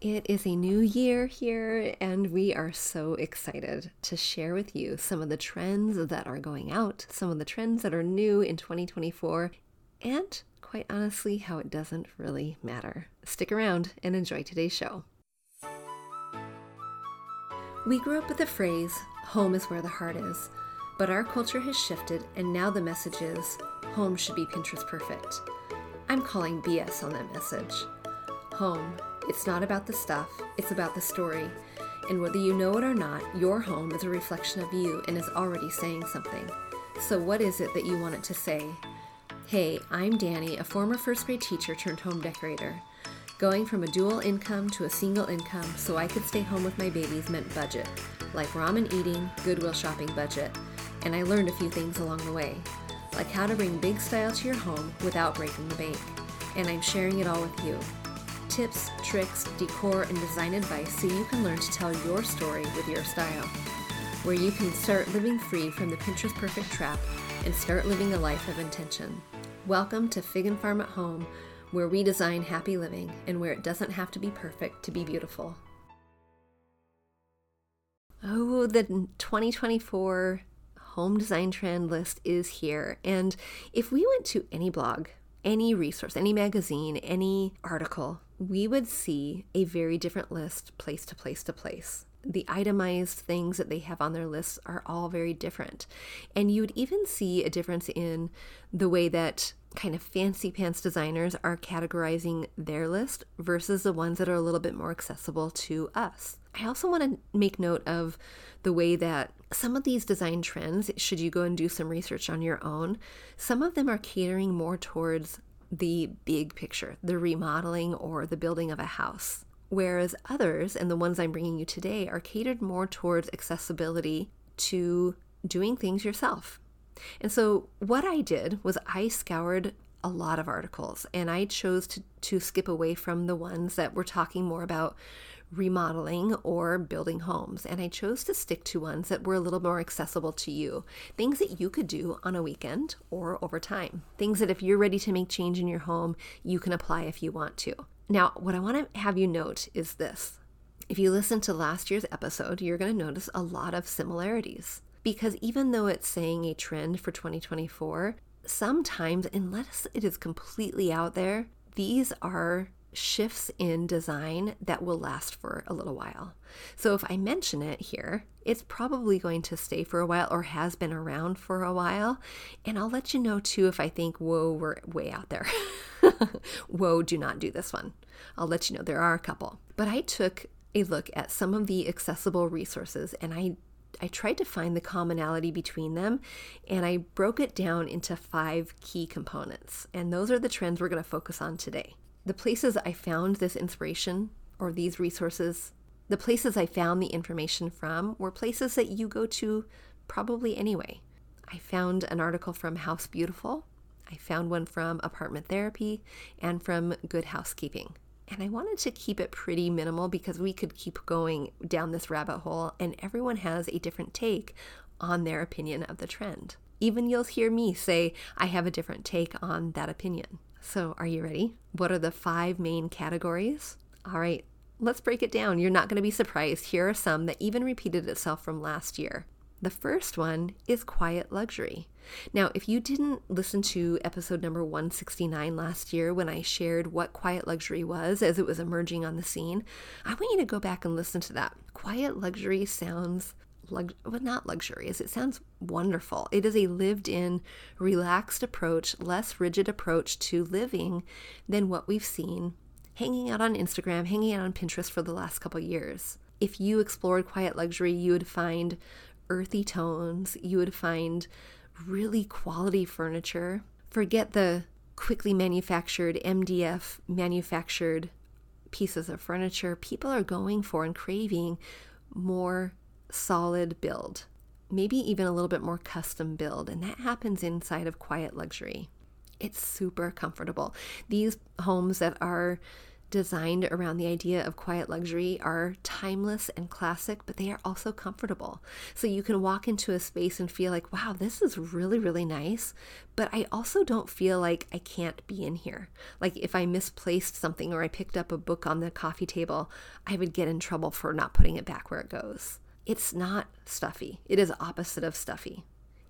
It is a new year here, and we are so excited to share with you some of the trends that are going out, some of the trends that are new in 2024, and quite honestly, how it doesn't really matter. Stick around and enjoy today's show. We grew up with the phrase, home is where the heart is, but our culture has shifted, and now the message is, home should be Pinterest perfect. I'm calling BS on that message. Home it's not about the stuff, it's about the story. And whether you know it or not, your home is a reflection of you and is already saying something. So, what is it that you want it to say? Hey, I'm Dani, a former first grade teacher turned home decorator. Going from a dual income to a single income so I could stay home with my babies meant budget, like ramen eating, Goodwill shopping budget. And I learned a few things along the way, like how to bring big style to your home without breaking the bank. And I'm sharing it all with you tips, tricks, decor, and design advice so you can learn to tell your story with your style. Where you can start living free from the Pinterest perfect trap and start living a life of intention. Welcome to Fig and Farm at Home, where we design happy living and where it doesn't have to be perfect to be beautiful. Oh, the 2024 home design trend list is here. And if we went to any blog, any resource, any magazine, any article, we would see a very different list place to place to place. The itemized things that they have on their lists are all very different. And you would even see a difference in the way that kind of fancy pants designers are categorizing their list versus the ones that are a little bit more accessible to us. I also want to make note of the way that some of these design trends, should you go and do some research on your own, some of them are catering more towards the big picture, the remodeling or the building of a house. Whereas others, and the ones I'm bringing you today, are catered more towards accessibility to doing things yourself. And so, what I did was I scoured a lot of articles and I chose to, to skip away from the ones that were talking more about remodeling or building homes. And I chose to stick to ones that were a little more accessible to you. Things that you could do on a weekend or over time. Things that if you're ready to make change in your home, you can apply if you want to. Now, what I want to have you note is this. If you listen to last year's episode, you're going to notice a lot of similarities. Because even though it's saying a trend for 2024, sometimes, unless it is completely out there, these are shifts in design that will last for a little while. So if I mention it here, it's probably going to stay for a while or has been around for a while. And I'll let you know too if I think, whoa, we're way out there. whoa, do not do this one. I'll let you know there are a couple. But I took a look at some of the accessible resources and I I tried to find the commonality between them and I broke it down into five key components. And those are the trends we're going to focus on today the places I found this inspiration or these resources, the places I found the information from were places that you go to probably anyway. I found an article from House Beautiful, I found one from Apartment Therapy, and from Good Housekeeping. And I wanted to keep it pretty minimal because we could keep going down this rabbit hole, and everyone has a different take on their opinion of the trend. Even you'll hear me say, I have a different take on that opinion. So, are you ready? What are the five main categories? All right, let's break it down. You're not going to be surprised. Here are some that even repeated itself from last year. The first one is quiet luxury. Now, if you didn't listen to episode number 169 last year when I shared what quiet luxury was as it was emerging on the scene, I want you to go back and listen to that. Quiet luxury sounds lux- well, not luxurious. It sounds wonderful. It is a lived in, relaxed approach, less rigid approach to living than what we've seen hanging out on Instagram, hanging out on Pinterest for the last couple years. If you explored quiet luxury, you would find earthy tones, you would find really quality furniture. Forget the quickly manufactured, MDF manufactured pieces of furniture. People are going for and craving more solid build, maybe even a little bit more custom build, and that happens inside of quiet luxury. It's super comfortable. These homes that are designed around the idea of quiet luxury are timeless and classic, but they are also comfortable. So you can walk into a space and feel like, wow, this is really, really nice, but I also don't feel like I can't be in here. Like if I misplaced something or I picked up a book on the coffee table, I would get in trouble for not putting it back where it goes. It's not stuffy, it is opposite of stuffy.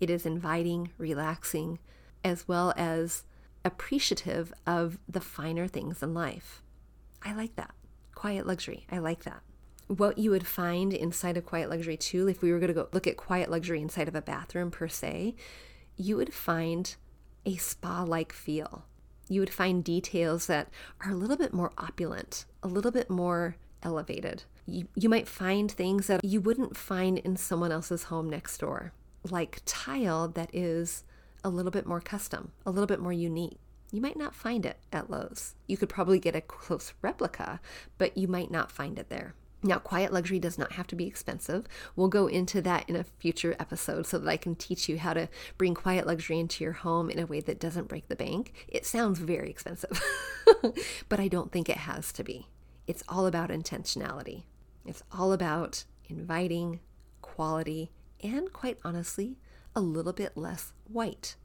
It is inviting, relaxing, as well as appreciative of the finer things in life. I like that. Quiet luxury. I like that. What you would find inside of quiet luxury too, if we were going to go look at quiet luxury inside of a bathroom per se, you would find a spa like feel. You would find details that are a little bit more opulent, a little bit more elevated. You, you might find things that you wouldn't find in someone else's home next door, like tile that is a little bit more custom, a little bit more unique. You might not find it at Lowe's. You could probably get a close replica, but you might not find it there. Now, quiet luxury does not have to be expensive. We'll go into that in a future episode so that I can teach you how to bring quiet luxury into your home in a way that doesn't break the bank. It sounds very expensive, but I don't think it has to be. It's all about intentionality. It's all about inviting, quality, and quite honestly, a little bit less white.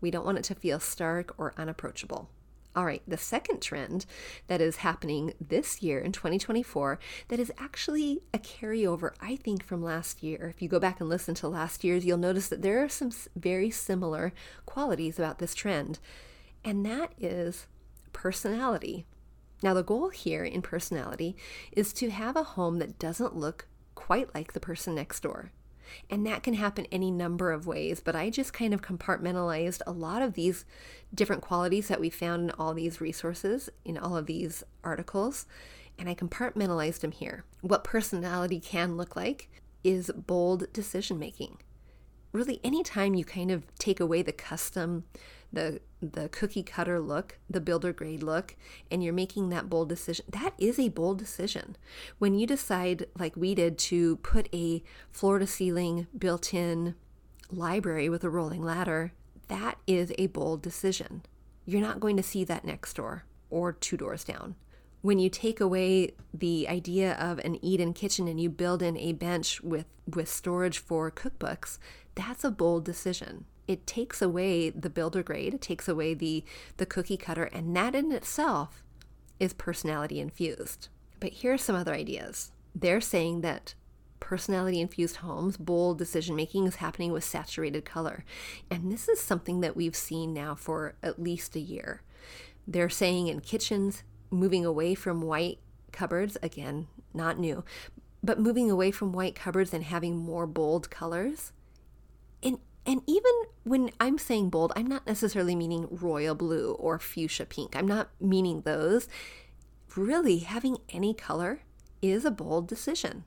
We don't want it to feel stark or unapproachable. All right, the second trend that is happening this year in 2024 that is actually a carryover, I think, from last year. If you go back and listen to last year's, you'll notice that there are some very similar qualities about this trend, and that is personality. Now, the goal here in personality is to have a home that doesn't look quite like the person next door. And that can happen any number of ways, but I just kind of compartmentalized a lot of these different qualities that we found in all these resources, in all of these articles, and I compartmentalized them here. What personality can look like is bold decision making. Really, anytime you kind of take away the custom the the cookie cutter look, the builder grade look, and you're making that bold decision. That is a bold decision. When you decide, like we did, to put a floor to ceiling built in library with a rolling ladder, that is a bold decision. You're not going to see that next door or two doors down. When you take away the idea of an eat-in kitchen and you build in a bench with, with storage for cookbooks, that's a bold decision it takes away the builder grade, it takes away the the cookie cutter, and that in itself is personality infused. But here are some other ideas. They're saying that personality infused homes, bold decision making is happening with saturated color. And this is something that we've seen now for at least a year. They're saying in kitchens, moving away from white cupboards, again, not new, but moving away from white cupboards and having more bold colors. And even when I'm saying bold, I'm not necessarily meaning royal blue or fuchsia pink. I'm not meaning those. Really, having any color is a bold decision.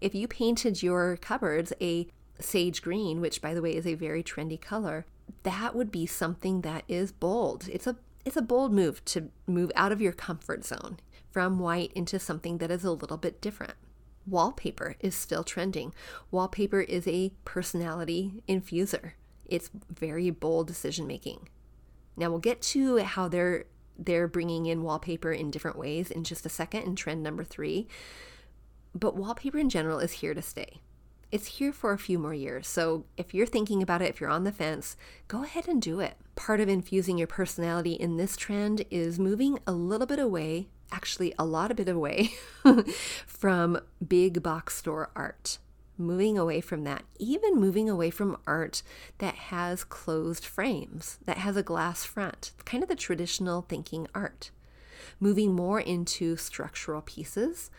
If you painted your cupboards a sage green, which by the way is a very trendy color, that would be something that is bold. It's a it's a bold move to move out of your comfort zone from white into something that is a little bit different. Wallpaper is still trending. Wallpaper is a personality infuser. It's very bold decision making. Now we'll get to how they're they're bringing in wallpaper in different ways in just a second in trend number 3. But wallpaper in general is here to stay. It's here for a few more years. So if you're thinking about it, if you're on the fence, go ahead and do it. Part of infusing your personality in this trend is moving a little bit away actually a lot of bit away from big box store art. Moving away from that, even moving away from art that has closed frames, that has a glass front, kind of the traditional thinking art. Moving more into structural pieces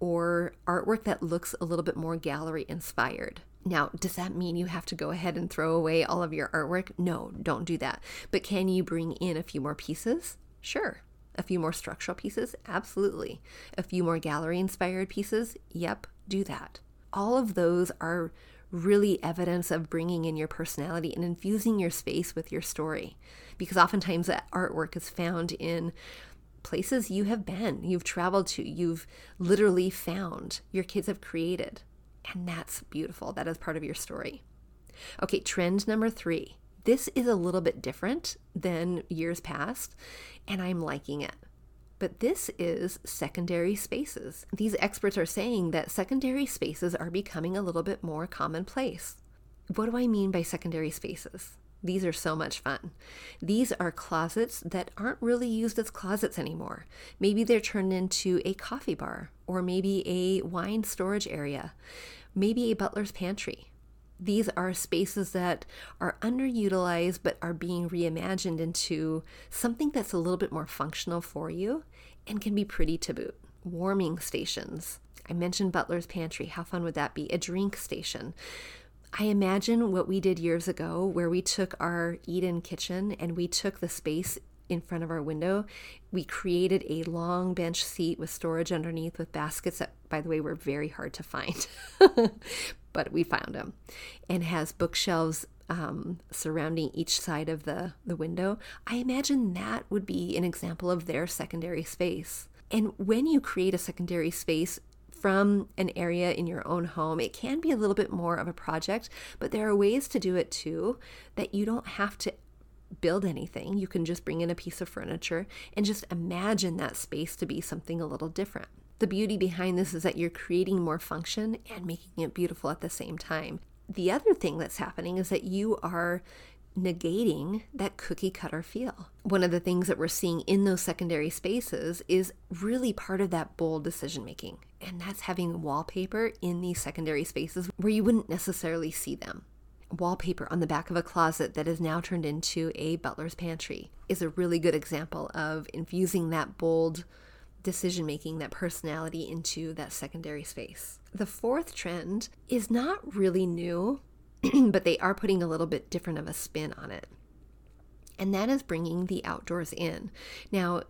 or artwork that looks a little bit more gallery inspired. Now, does that mean you have to go ahead and throw away all of your artwork? No, don't do that. But can you bring in a few more pieces? Sure. A few more structural pieces? Absolutely. A few more gallery inspired pieces? Yep, do that. All of those are really evidence of bringing in your personality and infusing your space with your story. Because oftentimes that artwork is found in places you have been, you've traveled to, you've literally found, your kids have created. And that's beautiful. That is part of your story. Okay, trend number three this is a little bit different than years past, and I'm liking it. but this is secondary spaces. These experts are saying that secondary spaces are becoming a little bit more commonplace. What do I mean by secondary spaces? These are so much fun. These are closets that aren't really used as closets anymore. Maybe they're turned into a coffee bar, or maybe a wine storage area, maybe a butler's pantry. These are spaces that are underutilized but are being reimagined into something that's a little bit more functional for you and can be pretty to boot. Warming stations. I mentioned Butler's Pantry. How fun would that be? A drink station. I imagine what we did years ago, where we took our eat-in kitchen and we took the space in front of our window. We created a long bench seat with storage underneath with baskets that, by the way, were very hard to find, but we found them, and has bookshelves um, surrounding each side of the, the window. I imagine that would be an example of their secondary space. And when you create a secondary space, from an area in your own home. It can be a little bit more of a project, but there are ways to do it too that you don't have to build anything. You can just bring in a piece of furniture and just imagine that space to be something a little different. The beauty behind this is that you're creating more function and making it beautiful at the same time. The other thing that's happening is that you are negating that cookie cutter feel. One of the things that we're seeing in those secondary spaces is really part of that bold decision making, and that's having wallpaper in these secondary spaces where you wouldn't necessarily see them. Wallpaper on the back of a closet that is now turned into a butler's pantry is a really good example of infusing that bold decision making, that personality into that secondary space. The fourth trend is not really new, but they are putting a little bit different of a spin on it. And that is bringing the outdoors in. Now,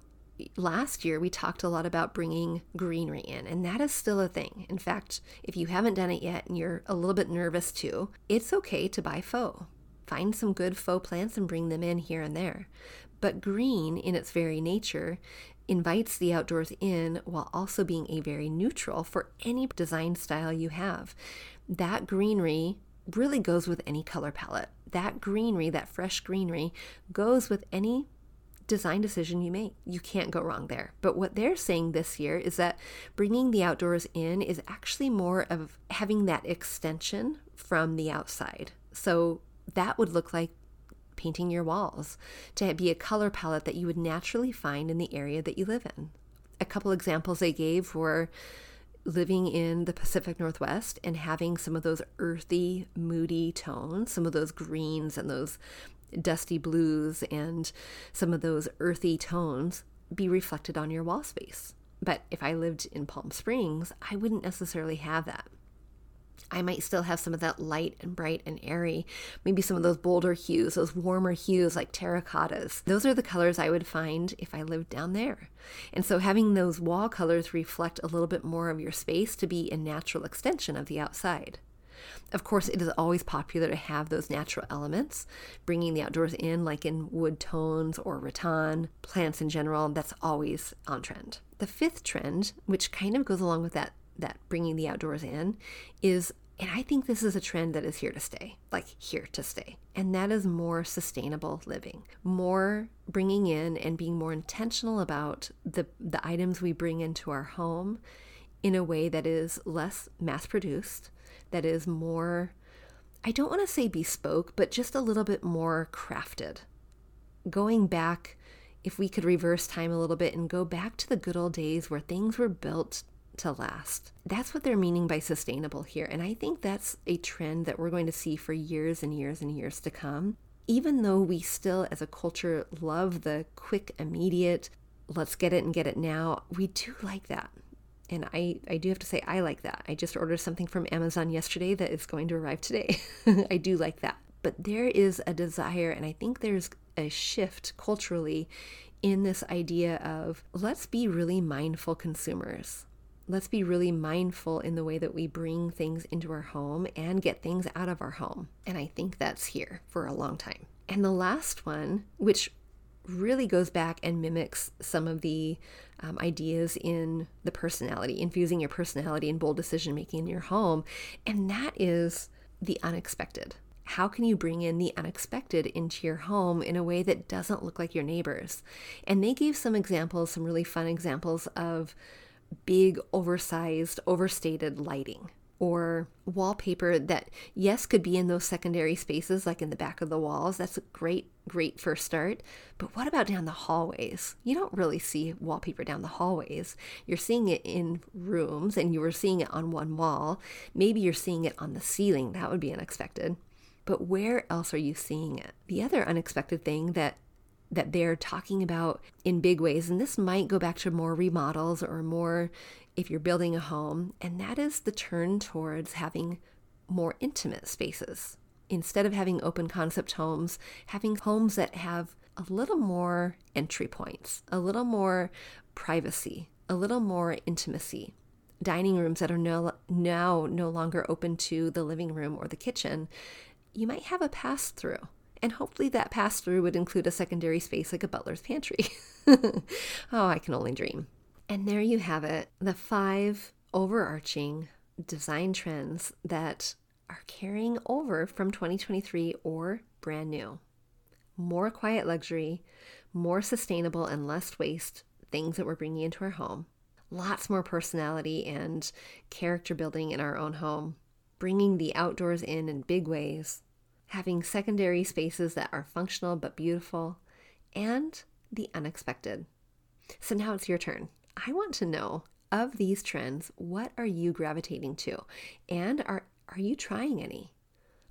last year we talked a lot about bringing greenery in, and that is still a thing. In fact, if you haven't done it yet and you're a little bit nervous too, it's okay to buy faux. Find some good faux plants and bring them in here and there. But green, in its very nature, invites the outdoors in while also being a very neutral for any design style you have. That greenery really goes with any color palette. That greenery, that fresh greenery, goes with any design decision you make. You can't go wrong there. But what they're saying this year is that bringing the outdoors in is actually more of having that extension from the outside. So that would look like painting your walls to be a color palette that you would naturally find in the area that you live in. A couple examples they gave were living in the Pacific Northwest and having some of those earthy, moody tones, some of those greens and those dusty blues and some of those earthy tones be reflected on your wall space. But if I lived in Palm Springs, I wouldn't necessarily have that. I might still have some of that light and bright and airy, maybe some of those bolder hues, those warmer hues like terracottas. Those are the colors I would find if I lived down there. And so having those wall colors reflect a little bit more of your space to be a natural extension of the outside. Of course, it is always popular to have those natural elements, bringing the outdoors in, like in wood tones or rattan, plants in general, that's always on trend. The fifth trend, which kind of goes along with that that bringing the outdoors in is and I think this is a trend that is here to stay, like here to stay. And that is more sustainable living, more bringing in and being more intentional about the, the items we bring into our home in a way that is less mass produced, that is more, I don't want to say bespoke, but just a little bit more crafted. Going back, if we could reverse time a little bit and go back to the good old days where things were built to last. That's what they're meaning by sustainable here. And I think that's a trend that we're going to see for years and years and years to come. Even though we still, as a culture, love the quick, immediate, let's get it and get it now, we do like that. And I, I do have to say, I like that. I just ordered something from Amazon yesterday that is going to arrive today. I do like that. But there is a desire, and I think there's a shift culturally in this idea of let's be really mindful consumers let's be really mindful in the way that we bring things into our home and get things out of our home. And I think that's here for a long time. And the last one, which really goes back and mimics some of the um, ideas in the personality, infusing your personality and bold decision making in your home, and that is the unexpected. How can you bring in the unexpected into your home in a way that doesn't look like your neighbors? And they gave some examples, some really fun examples of big, oversized, overstated lighting or wallpaper that, yes, could be in those secondary spaces like in the back of the walls. That's a great, great first start. But what about down the hallways? You don't really see wallpaper down the hallways. You're seeing it in rooms and you were seeing it on one wall. Maybe you're seeing it on the ceiling. That would be unexpected. But where else are you seeing it? The other unexpected thing that that they're talking about in big ways, and this might go back to more remodels or more if you're building a home, and that is the turn towards having more intimate spaces. Instead of having open concept homes, having homes that have a little more entry points, a little more privacy, a little more intimacy. Dining rooms that are no, now no longer open to the living room or the kitchen, you might have a pass through. And hopefully, that pass through would include a secondary space like a butler's pantry. oh, I can only dream. And there you have it the five overarching design trends that are carrying over from 2023 or brand new. More quiet luxury, more sustainable and less waste things that we're bringing into our home, lots more personality and character building in our own home, bringing the outdoors in in big ways, having secondary spaces that are functional but beautiful, and the unexpected. So now it's your turn. I want to know of these trends, what are you gravitating to? And are, are you trying any?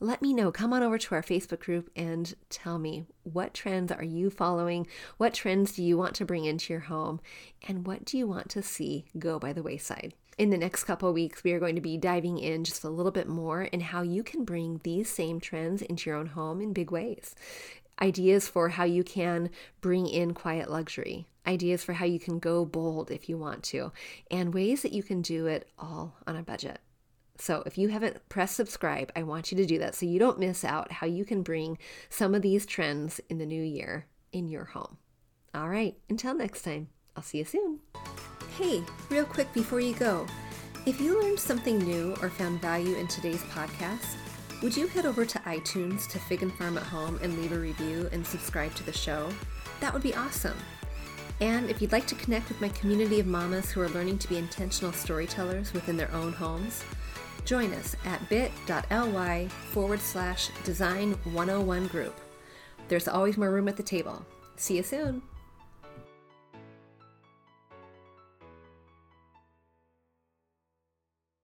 Let me know. Come on over to our Facebook group and tell me what trends are you following? What trends do you want to bring into your home? And what do you want to see go by the wayside? In the next couple weeks, we are going to be diving in just a little bit more in how you can bring these same trends into your own home in big ways ideas for how you can bring in quiet luxury, ideas for how you can go bold if you want to, and ways that you can do it all on a budget. So, if you haven't pressed subscribe, I want you to do that so you don't miss out how you can bring some of these trends in the new year in your home. All right, until next time, I'll see you soon. Hey, real quick before you go, if you learned something new or found value in today's podcast, would you head over to iTunes to Fig and Farm at Home and leave a review and subscribe to the show? That would be awesome. And if you'd like to connect with my community of mamas who are learning to be intentional storytellers within their own homes, join us at bit.ly forward slash design 101 group. There's always more room at the table. See you soon.